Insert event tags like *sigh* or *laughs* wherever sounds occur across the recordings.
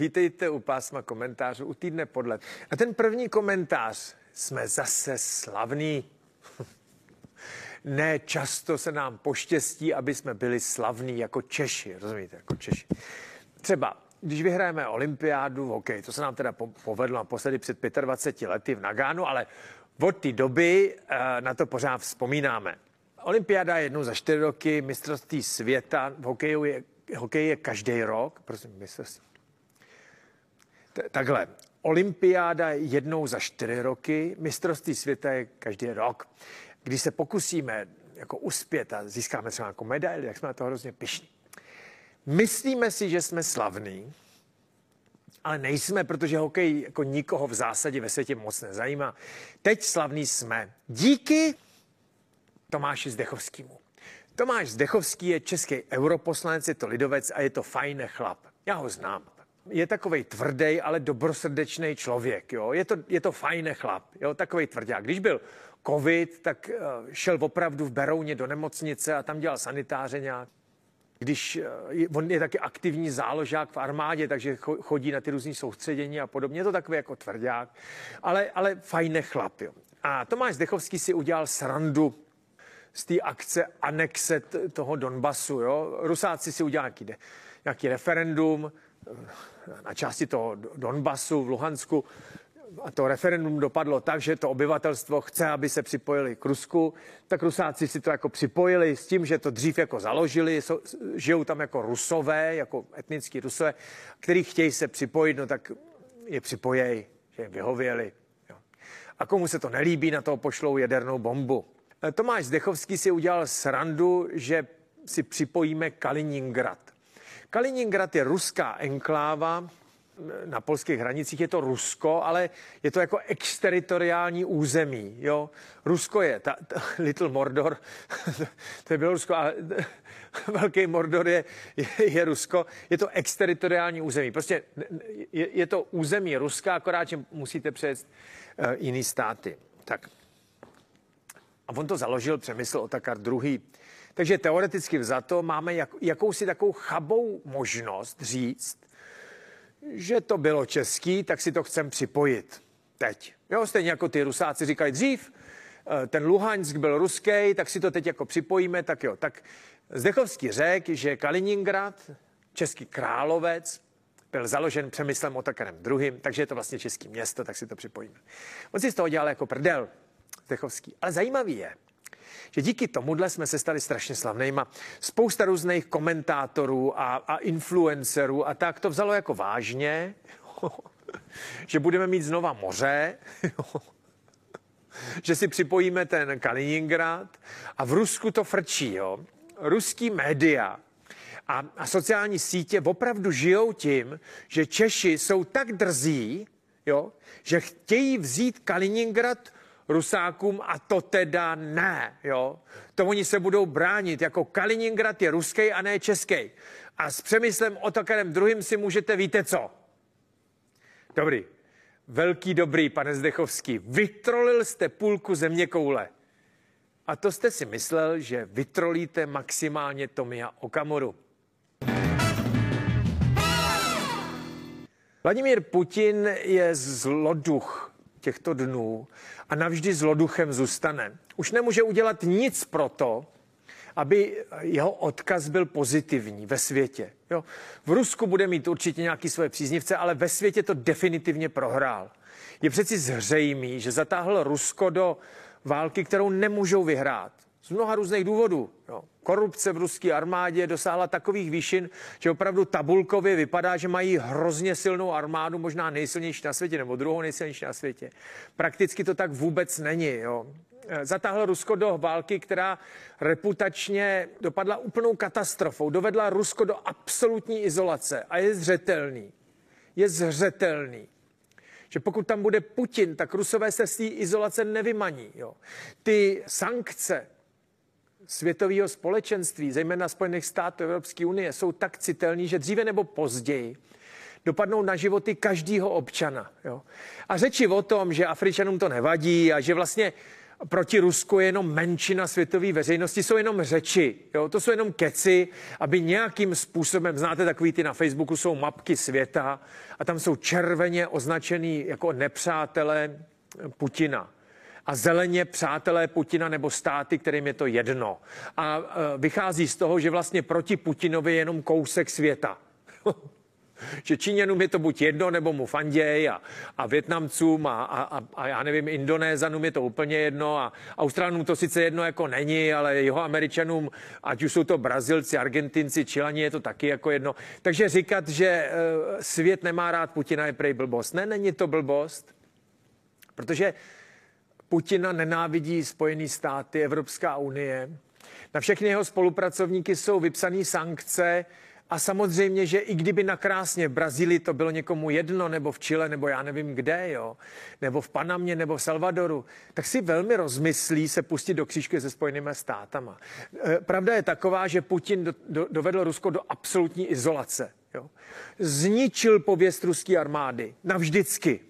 Vítejte u pásma komentářů u týdne podle. A ten první komentář, jsme zase slavní. *laughs* ne často se nám poštěstí, aby jsme byli slavní jako Češi, rozumíte, jako Češi. Třeba, když vyhrajeme olympiádu v hokeji, to se nám teda povedlo naposledy před 25 lety v Nagánu, ale od té doby uh, na to pořád vzpomínáme. Olympiáda je jednou za čtyři roky, mistrovství světa v hokeju je, hokej je každý rok, prosím, mistrovství. Takhle, olympiáda je jednou za čtyři roky, mistrovství světa je každý rok. Když se pokusíme jako uspět a získáme třeba jako medaili, tak jsme na to hrozně pišní. Myslíme si, že jsme slavní, ale nejsme, protože hokej jako nikoho v zásadě ve světě moc nezajímá. Teď slavní jsme. Díky Tomáši Zdechovskému. Tomáš Zdechovský je český europoslanec, je to lidovec a je to fajný chlap. Já ho znám. Je takový tvrdý, ale dobrosrdečný člověk. Jo? Je, to, je to fajný chlap, jo? takový tvrdák. Když byl covid, tak uh, šel opravdu v Berouně do nemocnice a tam dělal sanitáře nějak. Když uh, on je taky aktivní záložák v armádě, takže chodí na ty různé soustředění a podobně. Je to takový jako tvrdák, ale, ale fajný chlap. Jo? A Tomáš Zdechovský si udělal srandu z té akce anexe toho Donbasu. Jo? Rusáci si udělali nějaký, nějaký referendum eh, na části toho Donbasu v Luhansku a to referendum dopadlo tak, že to obyvatelstvo chce, aby se připojili k Rusku, tak Rusáci si to jako připojili s tím, že to dřív jako založili, žijou tam jako Rusové, jako etnický Rusové, který chtějí se připojit, no tak je připojejí, že jim vyhověli. Jo. A komu se to nelíbí, na toho pošlou jadernou bombu. Tomáš Zdechovský si udělal srandu, že si připojíme Kaliningrad. Kaliningrad je ruská enkláva, na polských hranicích je to Rusko, ale je to jako exteritoriální území. Jo? Rusko je, ta, ta Little Mordor, *laughs* to je Bělorusko, a *laughs* velký Mordor je, je, je Rusko. Je to exteritoriální území. Prostě je, je to území Ruska, akorát, že musíte přejet uh, jiný státy. Tak. A on to založil Přemysl Otakar II. Takže teoreticky vzato máme jak, jakousi takovou chabou možnost říct, že to bylo český, tak si to chcem připojit teď. Jo, stejně jako ty rusáci říkali dřív, eh, ten Luhansk byl ruský, tak si to teď jako připojíme, tak jo. Tak Zdechovský řekl, že Kaliningrad, český královec, byl založen Přemyslem Otakarem II., takže je to vlastně český město, tak si to připojíme. On si z toho dělal jako prdel. Zdechovský. Ale zajímavý je, že díky tomuhle jsme se stali strašně slavnýma. Spousta různých komentátorů a, a influencerů a tak to vzalo jako vážně, *laughs* že budeme mít znova moře, *laughs* že si připojíme ten Kaliningrad a v Rusku to frčí. Jo. Ruský média a, a sociální sítě opravdu žijou tím, že Češi jsou tak drzí, jo, že chtějí vzít Kaliningrad Rusákům a to teda ne, jo. To oni se budou bránit, jako Kaliningrad je ruský a ne český. A s přemyslem o takovém druhým si můžete, víte co? Dobrý. Velký dobrý, pane Zdechovský. Vytrolil jste půlku země koule. A to jste si myslel, že vytrolíte maximálně Tomia Okamoru. Vladimír Putin je zloduch těchto dnů a navždy zloduchem zůstane. Už nemůže udělat nic pro to, aby jeho odkaz byl pozitivní ve světě. Jo? V Rusku bude mít určitě nějaký svoje příznivce, ale ve světě to definitivně prohrál. Je přeci zřejmý, že zatáhl Rusko do války, kterou nemůžou vyhrát. Z mnoha různých důvodů. Jo. Korupce v ruské armádě dosáhla takových výšin, že opravdu tabulkově vypadá, že mají hrozně silnou armádu, možná nejsilnější na světě, nebo druhou nejsilnější na světě. Prakticky to tak vůbec není. Jo. E, zatáhlo Rusko do války, která reputačně dopadla úplnou katastrofou. Dovedla Rusko do absolutní izolace a je zřetelný. Je zřetelný že pokud tam bude Putin, tak Rusové se z té izolace nevymaní. Jo. Ty sankce, světového společenství, zejména Spojených států Evropské unie, jsou tak citelní, že dříve nebo později dopadnou na životy každého občana. Jo. A řeči o tom, že Afričanům to nevadí a že vlastně proti Rusku je jenom menšina světové veřejnosti, jsou jenom řeči. Jo? To jsou jenom keci, aby nějakým způsobem, znáte takový ty na Facebooku, jsou mapky světa a tam jsou červeně označený jako nepřátelé Putina a zeleně přátelé Putina nebo státy, kterým je to jedno. A e, vychází z toho, že vlastně proti Putinovi je jenom kousek světa. *laughs* že Číňanům je to buď jedno, nebo mu fanděj a, a Větnamcům a, a, a já nevím, Indonézanům je to úplně jedno a Australanům to sice jedno jako není, ale jeho Američanům, ať už jsou to Brazilci, Argentinci, Čilani, je to taky jako jedno. Takže říkat, že uh, svět nemá rád Putina je prej blbost. Ne, není to blbost, protože Putina nenávidí Spojené státy, Evropská unie. Na všechny jeho spolupracovníky jsou vypsané sankce, a samozřejmě, že i kdyby nakrásně v Brazílii to bylo někomu jedno, nebo v Chile, nebo já nevím kde, jo, nebo v Panamě, nebo v Salvadoru, tak si velmi rozmyslí se pustit do křížky se Spojenými státama. E, pravda je taková, že Putin do, do, dovedl Rusko do absolutní izolace. Jo. Zničil pověst ruské armády navždycky.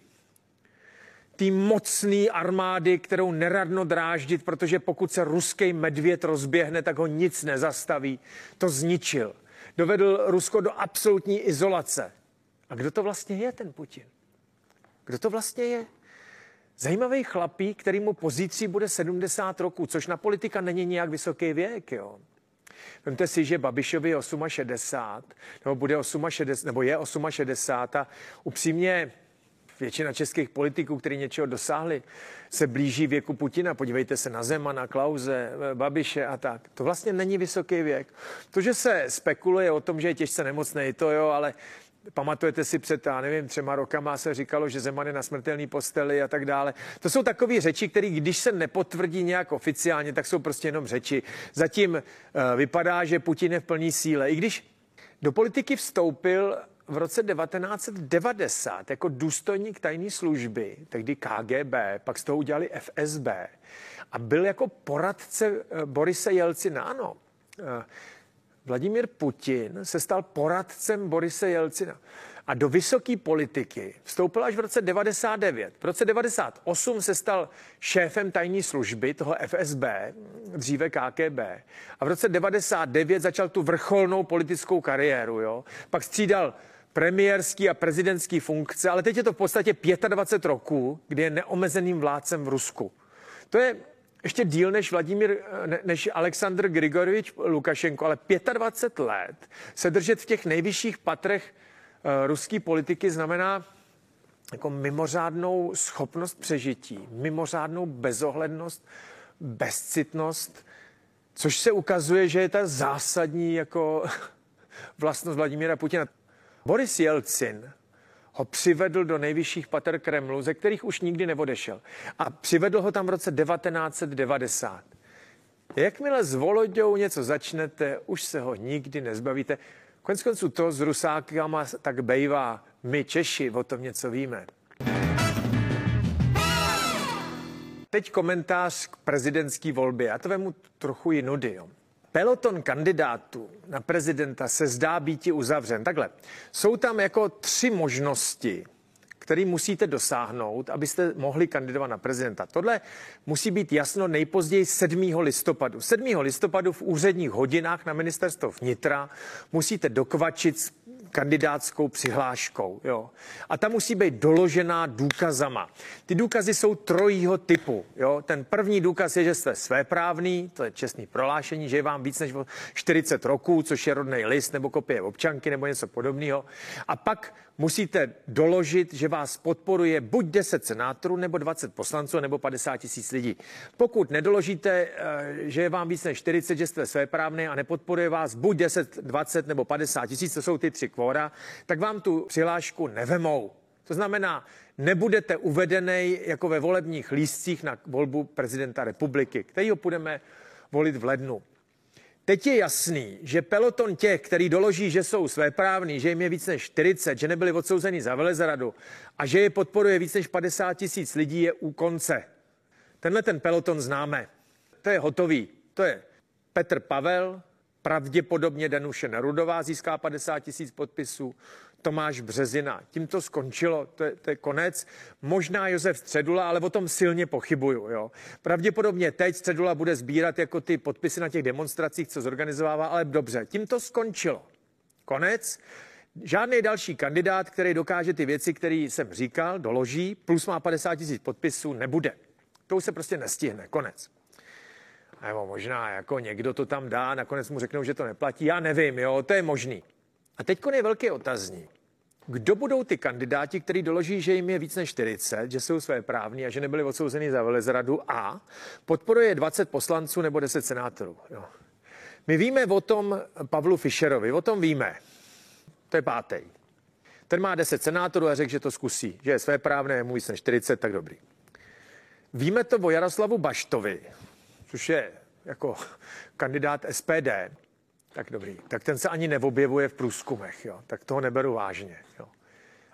Tý mocný armády, kterou neradno dráždit, protože pokud se ruský medvěd rozběhne, tak ho nic nezastaví. To zničil dovedl Rusko do absolutní izolace. A kdo to vlastně je, ten Putin? Kdo to vlastně je? Zajímavý chlapík, který mu pozítří bude 70 roků, což na politika není nějak vysoký věk, jo. Vemte si, že Babišovi je 68, nebo bude 68, nebo je 68 a upřímně Většina českých politiků, kteří něčeho dosáhli, se blíží věku Putina. Podívejte se na Zemana, Klauze, Babiše a tak. To vlastně není vysoký věk. To, že se spekuluje o tom, že je těžce nemocný, to jo, ale Pamatujete si před, já nevím, třema rokama se říkalo, že Zeman je na smrtelný posteli a tak dále. To jsou takové řeči, které, když se nepotvrdí nějak oficiálně, tak jsou prostě jenom řeči. Zatím uh, vypadá, že Putin je v plní síle. I když do politiky vstoupil v roce 1990 jako důstojník tajné služby, tehdy KGB, pak z toho udělali FSB a byl jako poradce eh, Borise Jelcina. Ano, eh, Vladimír Putin se stal poradcem Borise Jelcina. A do vysoké politiky vstoupil až v roce 99. V roce 98 se stal šéfem tajní služby, toho FSB, dříve KKB. A v roce 99 začal tu vrcholnou politickou kariéru. Jo? Pak střídal premiérský a prezidentský funkce, ale teď je to v podstatě 25 roků, kdy je neomezeným vládcem v Rusku. To je ještě díl než Vladimír, než Aleksandr Grigorovič Lukašenko, ale 25 let se držet v těch nejvyšších patrech uh, ruské politiky znamená jako mimořádnou schopnost přežití, mimořádnou bezohlednost, bezcitnost, což se ukazuje, že je ta zásadní jako *laughs* vlastnost Vladimíra Putina. Boris Jelcin ho přivedl do nejvyšších pater Kremlu, ze kterých už nikdy neodešel. A přivedl ho tam v roce 1990. Jakmile s Voloďou něco začnete, už se ho nikdy nezbavíte. Konec konců to s Rusákama tak bejvá. My Češi o tom něco víme. Teď komentář k prezidentské volbě. Já to vemu trochu jinudy. Jo. Peloton kandidátů na prezidenta se zdá být uzavřen. Takhle, jsou tam jako tři možnosti, který musíte dosáhnout, abyste mohli kandidovat na prezidenta. Tohle musí být jasno nejpozději 7. listopadu. 7. listopadu v úředních hodinách na ministerstvo vnitra musíte dokvačit kandidátskou přihláškou. Jo. A ta musí být doložená důkazama. Ty důkazy jsou trojího typu. Jo. Ten první důkaz je, že jste svéprávný, to je čestný prohlášení, že je vám víc než 40 roků, což je rodný list nebo kopie občanky nebo něco podobného. A pak musíte doložit, že vás podporuje buď 10 senátorů, nebo 20 poslanců, nebo 50 tisíc lidí. Pokud nedoložíte, eh, že je vám víc než 40, že jste svéprávný a nepodporuje vás buď 10, 20 nebo 50 tisíc, to jsou ty tři kvóra, tak vám tu přihlášku nevemou. To znamená, nebudete uvedený jako ve volebních lístcích na volbu prezidenta republiky, kterýho budeme volit v lednu. Teď je jasný, že peloton těch, který doloží, že jsou svéprávní, že jim je víc než 40, že nebyli odsouzeni za velezradu a že je podporuje víc než 50 tisíc lidí, je u konce. Tenhle ten peloton známe. To je hotový. To je Petr Pavel, pravděpodobně Danuše Nerudová získá 50 tisíc podpisů, Tomáš Březina. Tím to skončilo, to je, to je konec. Možná Josef Středula, ale o tom silně pochybuju. Jo. Pravděpodobně teď Středula bude sbírat jako ty podpisy na těch demonstracích, co zorganizovává, ale dobře, tím to skončilo. Konec. Žádný další kandidát, který dokáže ty věci, které jsem říkal, doloží, plus má 50 tisíc podpisů, nebude. To už se prostě nestihne. Konec. Nebo možná jako někdo to tam dá, nakonec mu řeknou, že to neplatí. Já nevím, jo, to je možný. A teď je velký otazník. Kdo budou ty kandidáti, kteří doloží, že jim je víc než 40, že jsou své právní a že nebyli odsouzeni za velezradu a podporuje 20 poslanců nebo 10 senátorů. Jo. My víme o tom Pavlu Fischerovi, o tom víme. To je pátý. Ten má 10 senátorů a řekl, že to zkusí, že je své právné, je mu víc než 40, tak dobrý. Víme to o Jaroslavu Baštovi, což je jako kandidát SPD, tak dobrý. Tak ten se ani neobjevuje v průzkumech, jo. Tak toho neberu vážně, jo.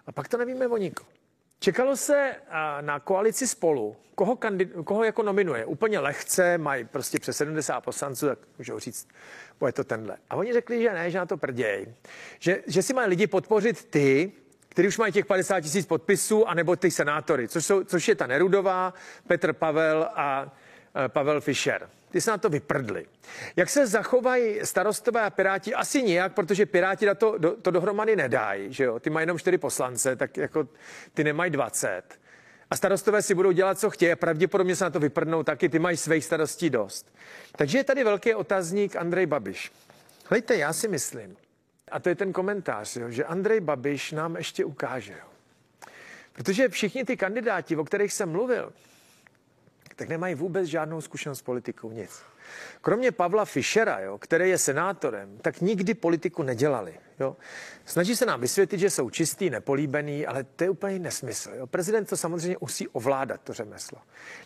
A pak to nevíme o nikom. Čekalo se na koalici spolu, koho, kandid- koho jako nominuje. Úplně lehce, mají prostě přes 70 poslanců, tak můžou říct, bude to tenhle. A oni řekli, že ne, že na to prděj. Že, že si mají lidi podpořit ty, kteří už mají těch 50 tisíc podpisů, anebo ty senátory, což, jsou, což je ta Nerudová, Petr Pavel a Pavel Fischer. Ty se na to vyprdli. Jak se zachovají starostové a piráti? Asi nijak, protože piráti na to, do, to dohromady nedají, že jo? Ty mají jenom čtyři poslance, tak jako ty nemají 20. A starostové si budou dělat, co chtějí pravděpodobně se na to vyprdnou taky, ty mají svých starostí dost. Takže je tady velký otazník Andrej Babiš. Hlejte, já si myslím, a to je ten komentář, jo, že Andrej Babiš nám ještě ukáže. Jo. Protože všichni ty kandidáti, o kterých jsem mluvil, tak nemají vůbec žádnou zkušenost s politikou, nic. Kromě Pavla Fischera, jo, který je senátorem, tak nikdy politiku nedělali. Jo. Snaží se nám vysvětlit, že jsou čistý, nepolíbený, ale to je úplně nesmysl. Jo. Prezident to samozřejmě musí ovládat, to řemeslo.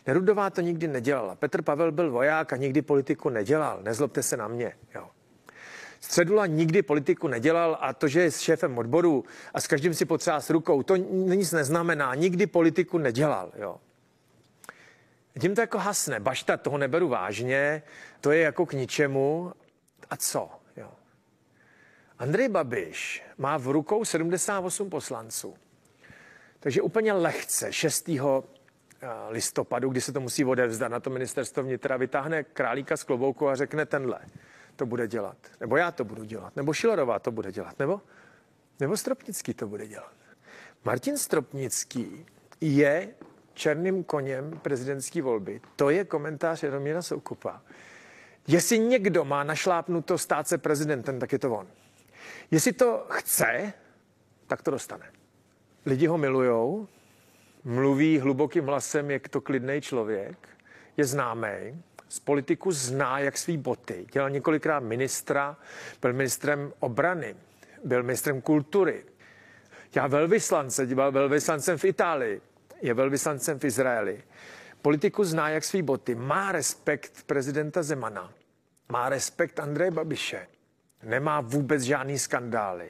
Nerudová to nikdy nedělala. Petr Pavel byl voják a nikdy politiku nedělal. Nezlobte se na mě. Jo. Středula nikdy politiku nedělal a to, že je s šéfem odboru a s každým si potřeba s rukou, to nic neznamená. Nikdy politiku nedělal. Jo. Tím to jako hasne. Bašta, toho neberu vážně, to je jako k ničemu. A co? Jo. Andrej Babiš má v rukou 78 poslanců. Takže úplně lehce 6. Eh, listopadu, kdy se to musí odevzdat na to ministerstvo vnitra, vytáhne králíka z klobouku a řekne tenhle, to bude dělat. Nebo já to budu dělat. Nebo Šilerová to bude dělat. Nebo, nebo Stropnický to bude dělat. Martin Stropnický je černým koněm prezidentské volby. To je komentář Jaromíra Soukupa. Jestli někdo má našlápnuto stát se prezidentem, tak je to on. Jestli to chce, tak to dostane. Lidi ho milujou, mluví hlubokým hlasem, jak to klidný člověk, je známý, z politiku zná jak svý boty. Dělal několikrát ministra, byl ministrem obrany, byl ministrem kultury. Já velvyslance, byl velvyslancem v Itálii je velvyslancem v Izraeli. Politiku zná jak svý boty, má respekt prezidenta Zemana, má respekt Andreje Babiše, nemá vůbec žádný skandály.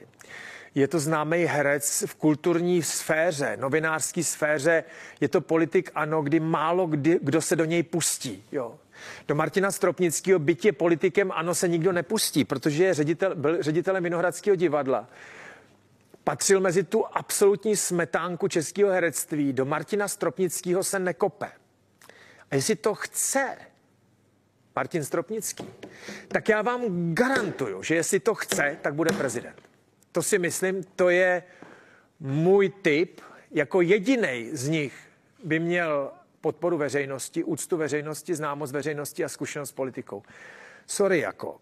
Je to známý herec v kulturní sféře, novinářské sféře. Je to politik, ano, kdy málo kdy, kdo se do něj pustí. Jo. Do Martina Stropnického bytě politikem, ano, se nikdo nepustí, protože je ředitel, byl ředitelem Vinohradského divadla patřil mezi tu absolutní smetánku českého herectví. Do Martina Stropnického se nekope. A jestli to chce Martin Stropnický, tak já vám garantuju, že jestli to chce, tak bude prezident. To si myslím, to je můj tip. Jako jediný z nich by měl podporu veřejnosti, úctu veřejnosti, známost veřejnosti a zkušenost s politikou. Sorry, jako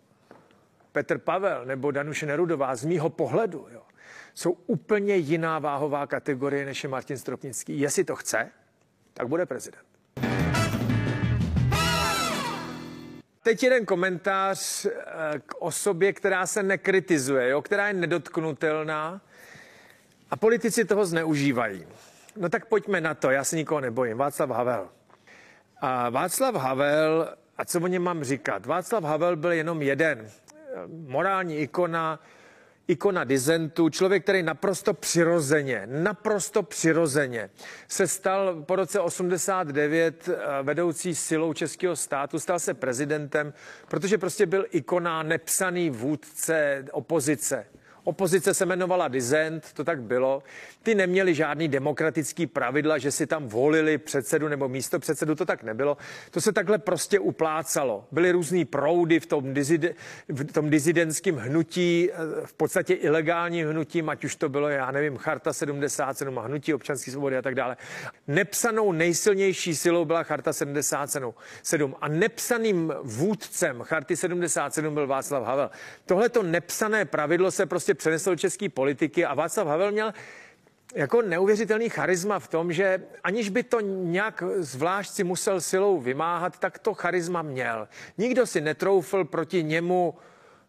Petr Pavel nebo Danuše Nerudová z mýho pohledu, jo, jsou úplně jiná váhová kategorie než je Martin Stropnický. Jestli to chce, tak bude prezident. Teď jeden komentář eh, k osobě, která se nekritizuje, jo, která je nedotknutelná a politici toho zneužívají. No tak pojďme na to, já se nikoho nebojím. Václav Havel. A Václav Havel, a co o něm mám říkat? Václav Havel byl jenom jeden. Morální ikona, ikona dizentu, člověk, který naprosto přirozeně, naprosto přirozeně se stal po roce 89 eh, vedoucí silou českého státu, stal se prezidentem, protože prostě byl ikona, nepsaný vůdce opozice. Opozice se jmenovala dizent, to tak bylo. Ty neměli žádný demokratický pravidla, že si tam volili předsedu nebo místo předsedu, to tak nebylo. To se takhle prostě uplácalo. Byly různý proudy v tom, dizide, v tom dizidentském hnutí, eh, v podstatě ilegální hnutí, ať už to bylo, já nevím, Charta 77 a hnutí občanské svobody a tak dále. Nepsanou nejsilnější silou byla Charta 77 a nepsaným vůdcem Charty 77 byl Václav Havel. Tohle to nepsané pravidlo se prostě přeneslo do české politiky a Václav Havel měl jako neuvěřitelný charisma v tom, že aniž by to nějak zvlášť si musel silou vymáhat, tak to charisma měl. Nikdo si netroufl proti němu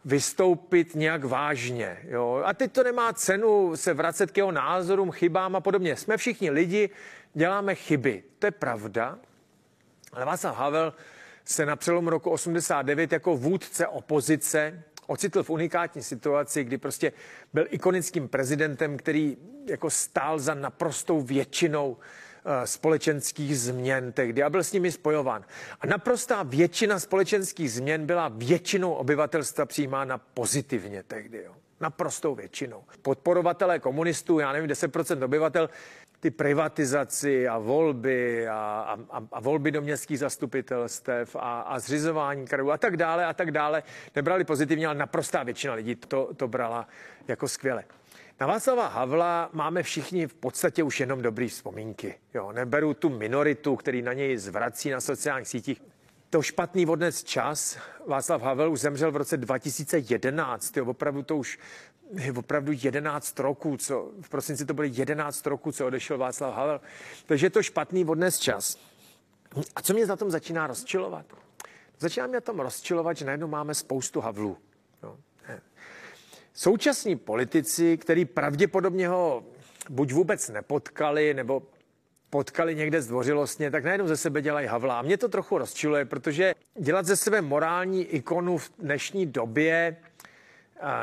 vystoupit nějak vážně. Jo? A teď to nemá cenu se vracet k jeho názorům, chybám a podobně. Jsme všichni lidi, děláme chyby. To je pravda. Ale Václav Havel se na přelomu roku 89 jako vůdce opozice ocitl v unikátní situaci, kdy prostě byl ikonickým prezidentem, který jako stál za naprostou většinou eh, společenských změn tehdy a byl s nimi spojován. A naprostá většina společenských změn byla většinou obyvatelstva přijímána pozitivně tehdy. Jo. Naprostou většinou. Podporovatelé komunistů, já nevím, 10% obyvatel, ty privatizaci a volby a, a, a volby do městských zastupitelstev a, a zřizování krajů a tak dále a tak dále nebrali pozitivně, ale naprostá většina lidí to, to brala jako skvěle. Na Václava Havla máme všichni v podstatě už jenom dobrý vzpomínky. Jo, neberu tu minoritu, který na něj zvrací na sociálních sítích. To špatný odnes čas. Václav Havel už zemřel v roce 2011. Jo, opravdu to už je opravdu 11 roků, co v prosinci to byly 11 roků, co odešel Václav Havel. Takže je to špatný odnes čas. A co mě na tom začíná rozčilovat? Začíná mě na tom rozčilovat, že najednou máme spoustu Havlů. No. Současní politici, který pravděpodobně ho buď vůbec nepotkali, nebo potkali někde zdvořilostně, tak najednou ze sebe dělají Havla. A mě to trochu rozčiluje, protože dělat ze sebe morální ikonu v dnešní době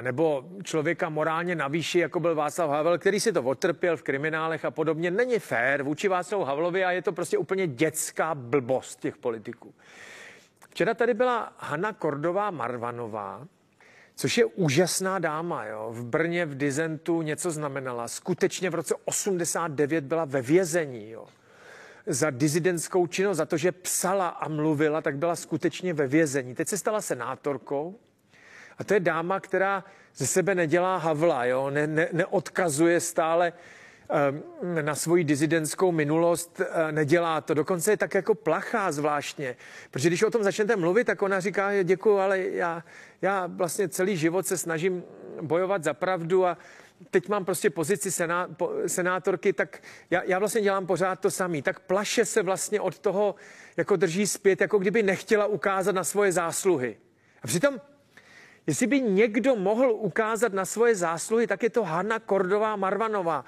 nebo člověka morálně navýší, jako byl Václav Havel, který si to otrpěl v kriminálech a podobně, není fér vůči Václavu Havlovi a je to prostě úplně dětská blbost těch politiků. Včera tady byla Hanna Kordová Marvanová, což je úžasná dáma. Jo. V Brně v Dizentu něco znamenala. Skutečně v roce 89 byla ve vězení. Jo. Za dizidentskou činnost, za to, že psala a mluvila, tak byla skutečně ve vězení. Teď se stala senátorkou a to je dáma, která ze sebe nedělá havla, jo? Ne, ne, neodkazuje stále na svoji dizidentskou minulost, uh, nedělá to. Dokonce je tak jako plachá zvláštně. Protože když o tom začnete mluvit, tak ona říká, děkuji, ale já, já vlastně celý život se snažím bojovat za pravdu a teď mám prostě pozici sená, po, senátorky, tak já, já vlastně dělám pořád to samý. Tak plaše se vlastně od toho, jako drží zpět, jako kdyby nechtěla ukázat na svoje zásluhy. A přitom Jestli by někdo mohl ukázat na svoje zásluhy, tak je to Hanna Kordová Marvanová.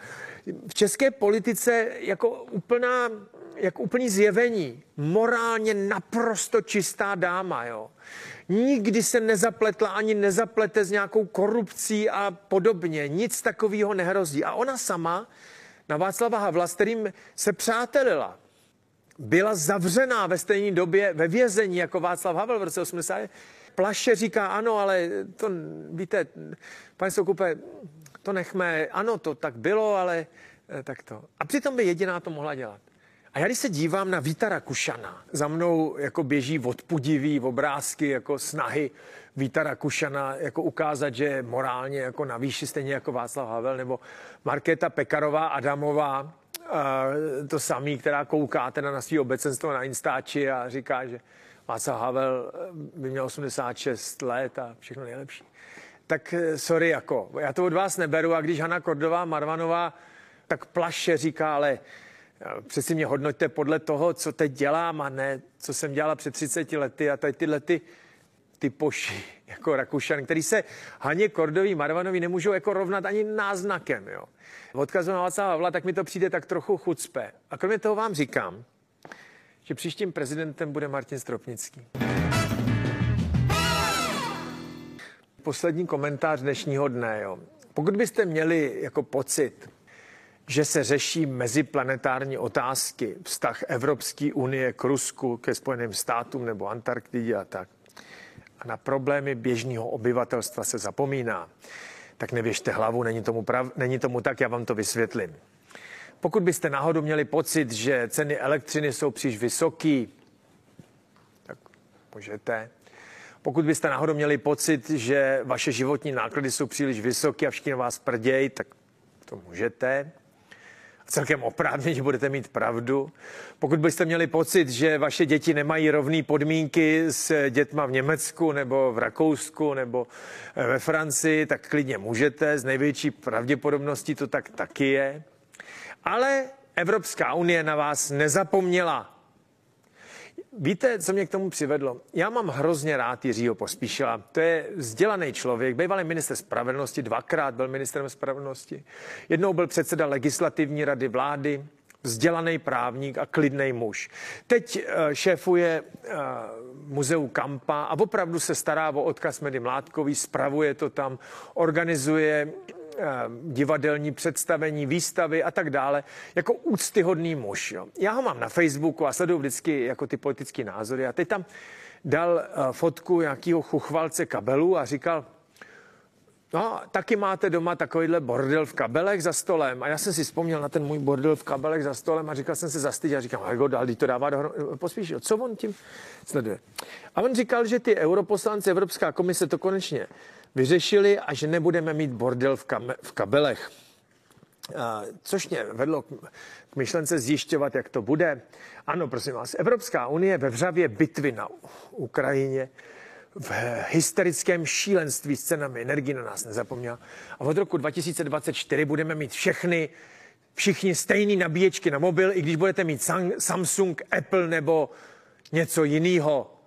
V české politice jako úplná, jako úplný zjevení. Morálně naprosto čistá dáma, jo. Nikdy se nezapletla ani nezaplete s nějakou korupcí a podobně. Nic takového nehrozí. A ona sama na Václava Havla, s kterým se přátelila, byla zavřená ve stejné době ve vězení jako Václav Havel v roce 80 plaše říká, ano, ale to, víte, pane Soukupe, to nechme, ano, to tak bylo, ale eh, tak to. A přitom by jediná to mohla dělat. A já když se dívám na Víta Rakušana, za mnou jako běží odpudivý obrázky, jako snahy Víta Rakušana jako ukázat, že morálně jako na výši, stejně jako Václav Havel, nebo Markéta Pekarová Adamová, to samý, která kouká teda na svý obecenstvo na Instači a říká, že Václav Havel eh, by měl 86 let a všechno nejlepší. Tak eh, sorry, jako, já to od vás neberu a když Hanna Kordová Marvanová tak plaše říká, ale eh, přeci mě hodnoťte podle toho, co teď dělám a ne, co jsem dělala před 30 lety a tady tyhle ty, ty poši, *laughs* jako Rakušan, který se Haně Kordový Marvanovi nemůžou jako rovnat ani náznakem, jo. Odkazu na Václava Havla, tak mi to přijde tak trochu chucpe. A kromě toho vám říkám, že příštím prezidentem bude Martin Stropnický. Poslední komentář dnešního dne. Jo. Pokud byste měli jako pocit, že se řeší meziplanetární otázky, vztah Evropské unie k Rusku, ke Spojeným státům nebo Antarktidě a tak, a na problémy běžného obyvatelstva se zapomíná, tak nevěžte hlavu, není tomu, prav, není tomu tak, já vám to vysvětlím. Pokud byste náhodou měli pocit, že ceny elektřiny jsou příliš vysoký, tak můžete. Pokud byste náhodou měli pocit, že vaše životní náklady jsou příliš vysoké a všichni vás prdějí, tak to můžete. A celkem oprávněně budete mít pravdu. Pokud byste měli pocit, že vaše děti nemají rovné podmínky s dětma v Německu nebo v Rakousku nebo eh, ve Francii, tak klidně můžete. Z největší pravděpodobností to tak taky je. Ale Evropská unie na vás nezapomněla. Víte, co mě k tomu přivedlo? Já mám hrozně rád Jiřího Pospíšila. To je vzdělaný člověk, bývalý minister spravedlnosti, dvakrát byl ministrem spravedlnosti. Jednou byl předseda legislativní rady vlády, vzdělaný právník a klidný muž. Teď eh, šéfuje eh, muzeu Kampa a opravdu se stará o odkaz Medy Mládkový, spravuje to tam, organizuje divadelní představení, výstavy a tak dále, jako úctyhodný muž. Jo. Já ho mám na Facebooku a sleduju vždycky jako ty politické názory a teď tam dal eh, fotku nějakého chuchvalce kabelu a říkal, No, taky máte doma takovýhle bordel v kabelech za stolem. A já jsem si vzpomněl na ten můj bordel v kabelech za stolem a říkal jsem se zastyděl a říkám, Hego, dal, to dává dohromady. Pospíš, co on tím sleduje? A on říkal, že ty europoslanci Evropská komise to konečně vyřešili a že nebudeme mít bordel v, kam- v kabelech. A, což mě vedlo k myšlence zjišťovat, jak to bude. Ano, prosím vás, Evropská unie ve vřavě bitvy na Ukrajině v hysterickém šílenství s cenami energii na nás nezapomněla. A od roku 2024 budeme mít všechny, všichni stejný nabíječky na mobil, i když budete mít Samsung, Apple nebo něco jiného